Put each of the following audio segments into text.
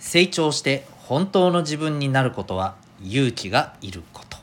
成長して本当の自分になることは勇気がいること。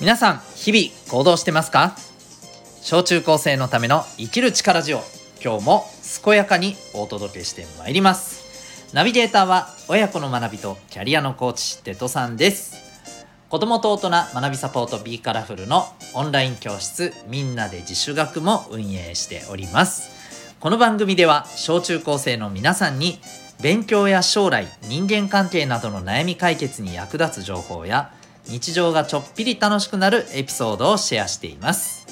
皆さん日々行動してますか？小中高生のための生きる力ジオ今日も健やかにお届けしてまいります。ナビゲーターは親子の学びとキャリアのコーチテトさんです。子供と大人学びサポート B カラフルのオンライン教室みんなで自主学も運営しております。この番組では小中高生の皆さんに勉強や将来人間関係などの悩み解決に役立つ情報や日常がちょっぴり楽しくなるエピソードをシェアしています。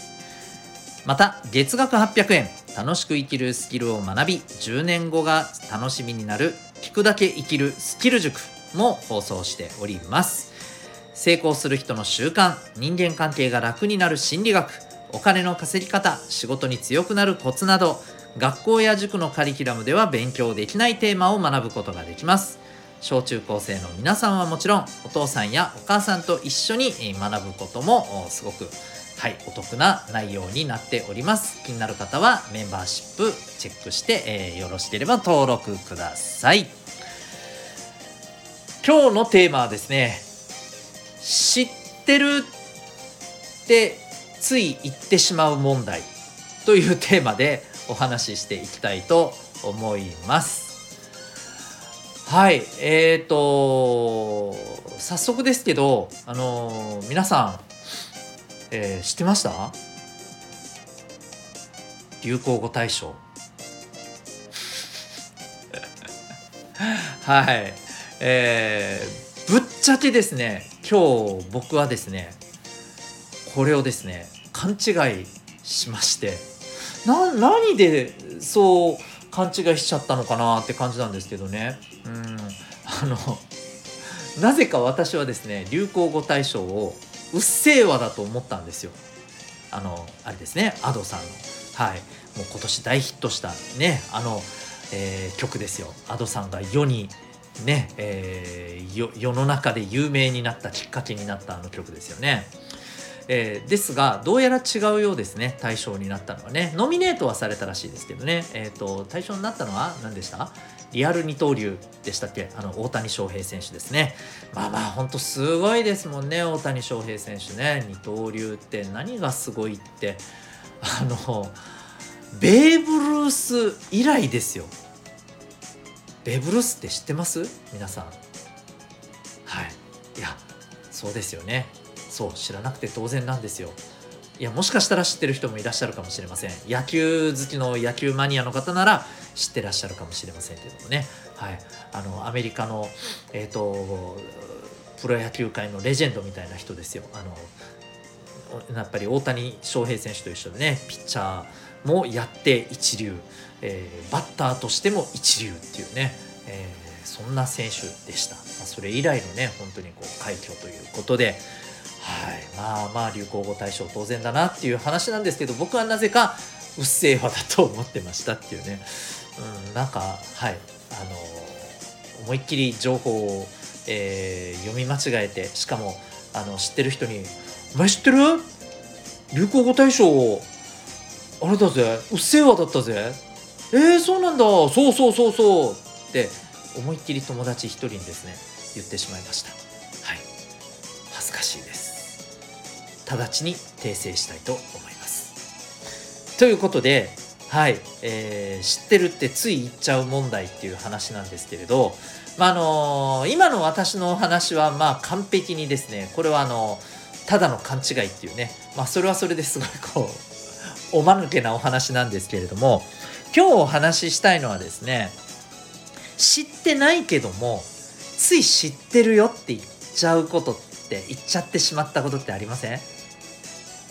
また月額800円。楽しく生きるスキルを学び10年後が楽しみになる聞くだけ生きるスキル塾も放送しております。成功する人の習慣人間関係が楽になる心理学。お金の稼ぎ方仕事に強くなるコツなど学校や塾のカリキュラムでは勉強できないテーマを学ぶことができます。小中高生の皆さんはもちろんお父さんやお母さんと一緒に学ぶこともすごくはいお得な内容になっております。気になる方はメンバーシップチェックして、えー、よろしければ登録ください。今日のテーマはですね知ってるってつい言ってしまう問題というテーマでお話ししていきたいと思います。はいえーと早速ですけどあのー、皆さん、えー、知ってました？流行語大賞。はい。えー、ぶっちゃけですね今日僕はですねこれをですね勘違いしまして。な何でそう勘違いしちゃったのかなって感じなんですけどね。うん。あのなぜか私はですね流行語大賞をうっせぇわだと思ったんですよ。あのあれですね。Ado さんの。はい。もう今年大ヒットしたねあの、えー、曲ですよ。Ado さんが世にね、えー、世の中で有名になったきっかけになったあの曲ですよね。えー、ですがどうやら違うようですね。対象になったのはね。ノミネートはされたらしいですけどね、えーと、対象になったのは何でした？リアル二刀流でしたっけ？あの大谷翔平選手ですね。まあまあほんとすごいですもんね大谷翔平選手ね。二刀流って何がすごいって。あのベーブ・ルース以来ですよ。ベーブ・ルースって知ってます？皆さん。はい。いやそうですよね。そう知らなくて当然なんですよ。いやもしかしたら知ってる人もいらっしゃるかもしれません。野球好きの野球マニアの方なら知ってらっしゃるかもしれませんけどもね。はい。あのアメリカのえっ、ー、とプロ野球界のレジェンドみたいな人ですよ。あのやっぱり大谷翔平選手と一緒でねピッチャーもやって一流、えー、バッターとしても一流っていうね、えー、そんな選手でした、まあ、それ以来のね本当にこう快挙ということで。はい、まあまあ流行語大賞当然だなっていう話なんですけど僕はなぜかうっせぇわだと思ってましたっていうね、うん、なんかはいあの思いっきり情報を、えー、読み間違えてしかもあの知ってる人に「お前知ってる？流行語大賞あれだぜ？うっせぇわだったぜ？えー、そうなんだ。そうそうそうそう」って思いっきり友達一人にですね言ってしまいました。はい。恥ずかしいです。直ちに訂正したいと思います。ということで、はい、えー、知ってるってつい言っちゃう問題っていう話なんですけれど、まあ、のー、今の私のお話はまあ完璧にですねこれはあのただの勘違いっていうね、まあ、それはそれですごいこう おまぬけなお話なんですけれども今日お話ししたいのはですね知ってないけどもつい知ってるよって言っちゃうことって言っちゃってしまったことってありません？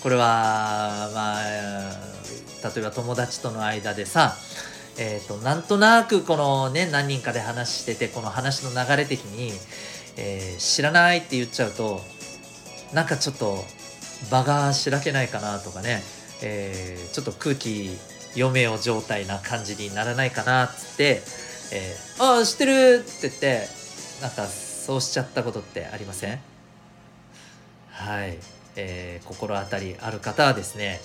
これはまあ例えば友達との間でさえーと、なんとなくこのね何人かで話しててこの話の流れ的に、えー、知らないって言っちゃうとなんかちょっと場がしらけないかなとかね、えー、ちょっと空気嫁を状態な感じにならないかなっつって「えー、ああ知ってる!」って言ってなんかそうしちゃったことってありません？はい、えー、心当たりある方はですね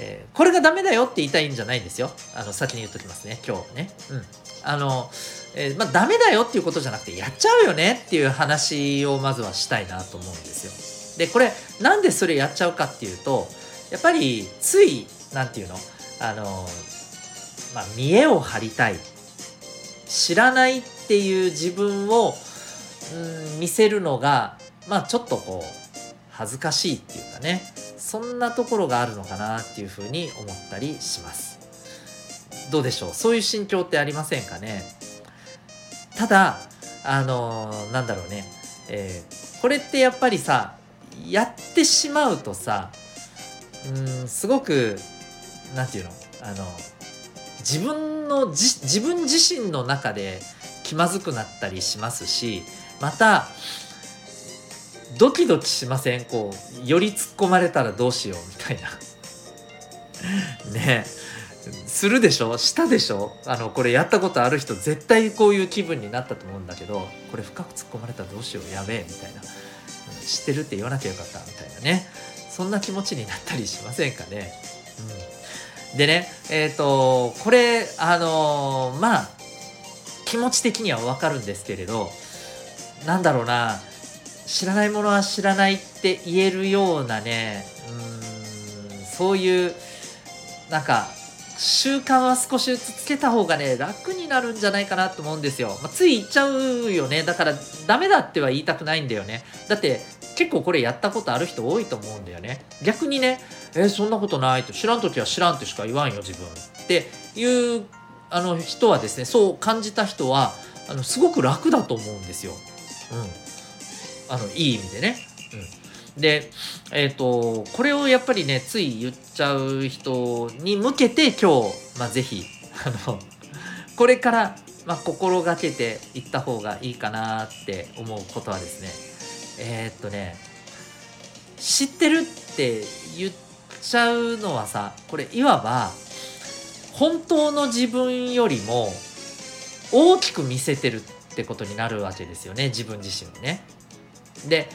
えー、これがダメだよって言いたいんじゃないんですよ。あの先に言っときますね、今日ね。うん。あの、えー、まあ、ダメだよっていうことじゃなくて、やっちゃうよねっていう話をまずはしたいなと思うんですよ。で、これ、なんでそれやっちゃうかっていうと、やっぱり、つい、なんていうの？あの、まあ、見栄を張りたい。知らないっていう自分を、うん、見せるのが、まあ、ちょっとこう、恥ずかしいっていうかね。そんなところがあるのかなっていうふうに思ったりします。どうでしょう？そういう心境ってありませんかね？ただあのー、なんだろうね、えー、これってやっぱりさやってしまうとさうんすごく何て言うの？あの自分の自分自身の中で気まずくなったりしますしまたドキドキしません？こうより突っ込まれたらどうしようみたいな。ね。するでしょ？したでしょ？あのこれやったことある人絶対こういう気分になったと思うんだけどこれ深く突っ込まれたらどうしよう？やべえみたいな。知ってるって言わなきゃよかったみたいなね。そんな気持ちになったりしませんかね？うん、でねえっ、ー、とこれあのー、まあ気持ち的にはわかるんですけれどなんだろうな。知らないものは知らないって言えるようなねうんそういうなんか習慣は少しずつつけた方がね楽になるんじゃないかなと思うんですよ、まあ、つい言っちゃうよね。だからダメだっては言いたくないんだよね。だって結構これやったことある人多いと思うんだよね。逆にねえー、そんなことないと。知らん時は知らんとしか言わんよ自分。っていうあの人はですねそう感じた人はあのすごく楽だと思うんですよ。うん。あのいい意味でね。うん、で、え、ー、とこれをやっぱりねつい言っちゃう人に向けて今日、まあ、ぜひ あのこれから、まあ、心がけていった方がいいかなって思うことはですねえっ、とね知ってるって言っちゃうのはさこれいわば本当の自分よりも大きく見せてるってことになるわけですよね自分自身をね。で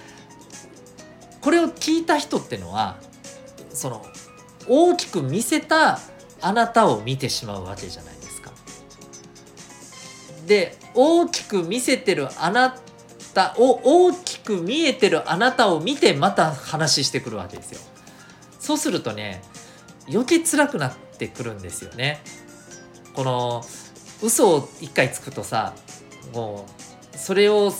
これを聞いた人ってのはその大きく見せたあなたを見てしまうわけじゃないですか。で大きく見せてるあなたを大きく見えてるあなたを見てまた話してくるわけですよ。そうするとね余計辛くなってくるんですよね。この嘘を一回つくとさもうそれを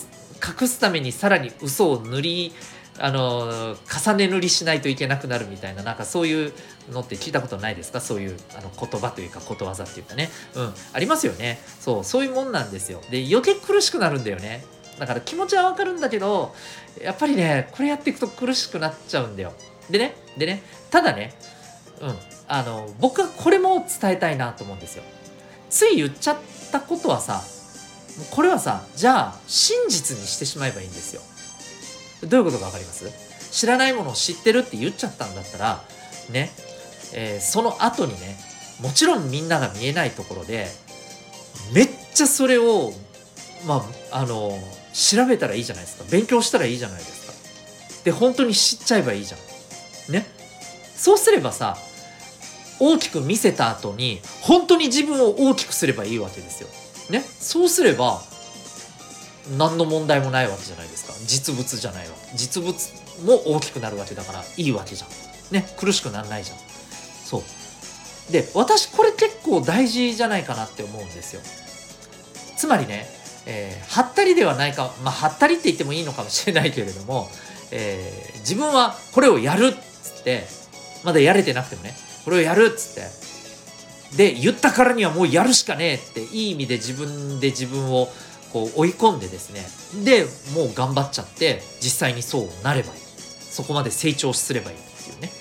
隠すためにさらに嘘を塗りあの重ね塗りしないといけなくなるみたいななんかそういうのって聞いたことないですか？そういうあの言葉というかことわざっていうかね。うん。ありますよね。そう。そういうもんなんですよ。で余計苦しくなるんだよね。だから気持ちはわかるんだけどやっぱりねこれやっていくと苦しくなっちゃうんだよ。でねでねただねうん。あの僕はこれも伝えたいなと思うんですよ。つい言っちゃったことはさこれはさじゃあ真実にしてしまえばいいんですよ。どういうことか分かります？知らないものを知ってるって言っちゃったんだったらね、えー、その後にねもちろんみんなが見えないところでめっちゃそれをまああの調べたらいいじゃないですか。勉強したらいいじゃないですか。で本当に知っちゃえばいいじゃん。ね？そうすればさ大きく見せた後に本当に自分を大きくすればいいわけですよ。ね。そうすれば何の問題もないわけじゃないですか。実物じゃないわ実物も大きくなるわけだからいいわけじゃん。ね。苦しくならないじゃん。そう。で私これ結構大事じゃないかなって思うんですよ。つまりね、えー、はったりではないかまあはったりって言ってもいいのかもしれないけれども、えー、自分はこれをやるっつってまだやれてなくてもねこれをやるっつってで言ったからにはもうやるしかねえっていい意味で自分で自分をこう追い込んでですね。でもう頑張っちゃって実際にそうなればいい。そこまで成長すればいいっていうね。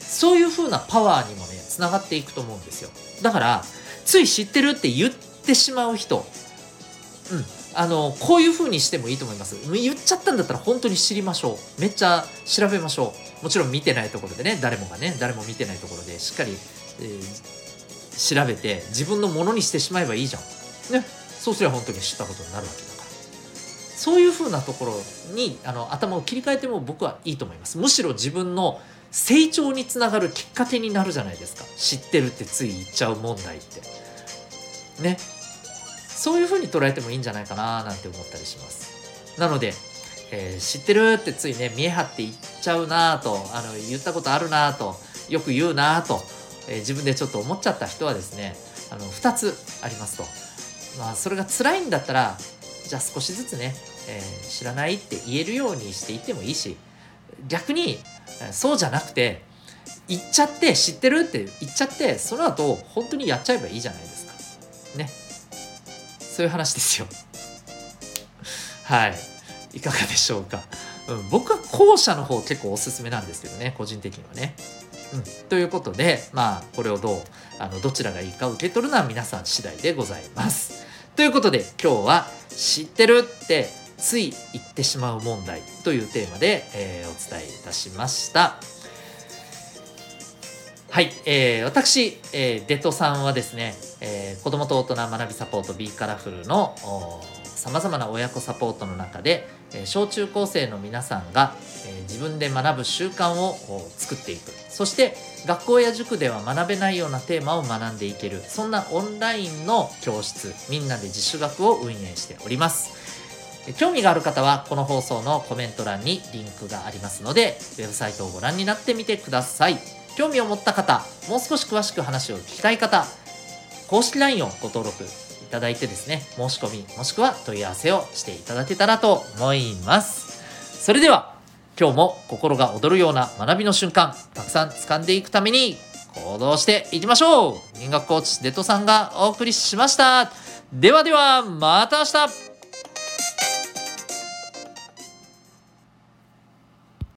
そういう風なパワーにもねつながっていくと思うんですよ。だからつい知ってるって言ってしまう人。うん。あのこういう風にしてもいいと思います。言っちゃったんだったら本当に知りましょう。めっちゃ調べましょう。もちろん見てないところでね誰もがね誰も見てないところでしっかり、えー調べて自分のものにしてしまえばいいじゃん。ね、そうすれば本当に知ったことになるわけだから。そういうふうなところにあの頭を切り替えても僕はいいと思います。むしろ自分の成長につながるきっかけになるじゃないですか。知ってるってつい言っちゃう問題って。ね。そういうふうに捉えてもいいんじゃないかななんて思ったりします。なので、えー、知ってるってついね見え張って言っちゃうなとあの言ったことあるなとよく言うなと、えー、自分でちょっと思っちゃった人はですねあの2つありますと。まあそれが辛いんだったらじゃあ少しずつね、えー、知らないって言えるようにしていってもいいし逆にそうじゃなくて言っちゃって知ってるって言っちゃってその後本当にやっちゃえばいいじゃないですか。ね。そういう話ですよ。はい。いかがでしょうか、うん、僕は後者の方結構おすすめなんですけどね個人的にはね。うん、ということでまあこれをどうあのどちらがいいか受け取るのは皆さん次第でございます。ということで今日は「知ってる?」ってつい言ってしまう問題というテーマで、えー、お伝えいたしました。はい、えー、私、えー、デトさんはですね、えー、子供と大人学びサポート B カラフルのさまざまな親子サポートの中で、小中高生の皆さんが、自分で学ぶ習慣を作っていく。そして学校や塾では学べないようなテーマを学んでいける。そんなオンラインの教室みんなで自主学を運営しております。興味がある方はこの放送のコメント欄にリンクがありますのでウェブサイトをご覧になってみてください。興味を持った方もう少し詳しく話を聞きたい方公式 LINE をご登録。いただいてですね、申し込み、もしくは問い合わせをしていただけたらと思います。それでは、今日も心が躍るような学びの瞬間、たくさん掴んでいくために行動していきましょう入学コーチデトさんがお送りしました。ではでは、また明日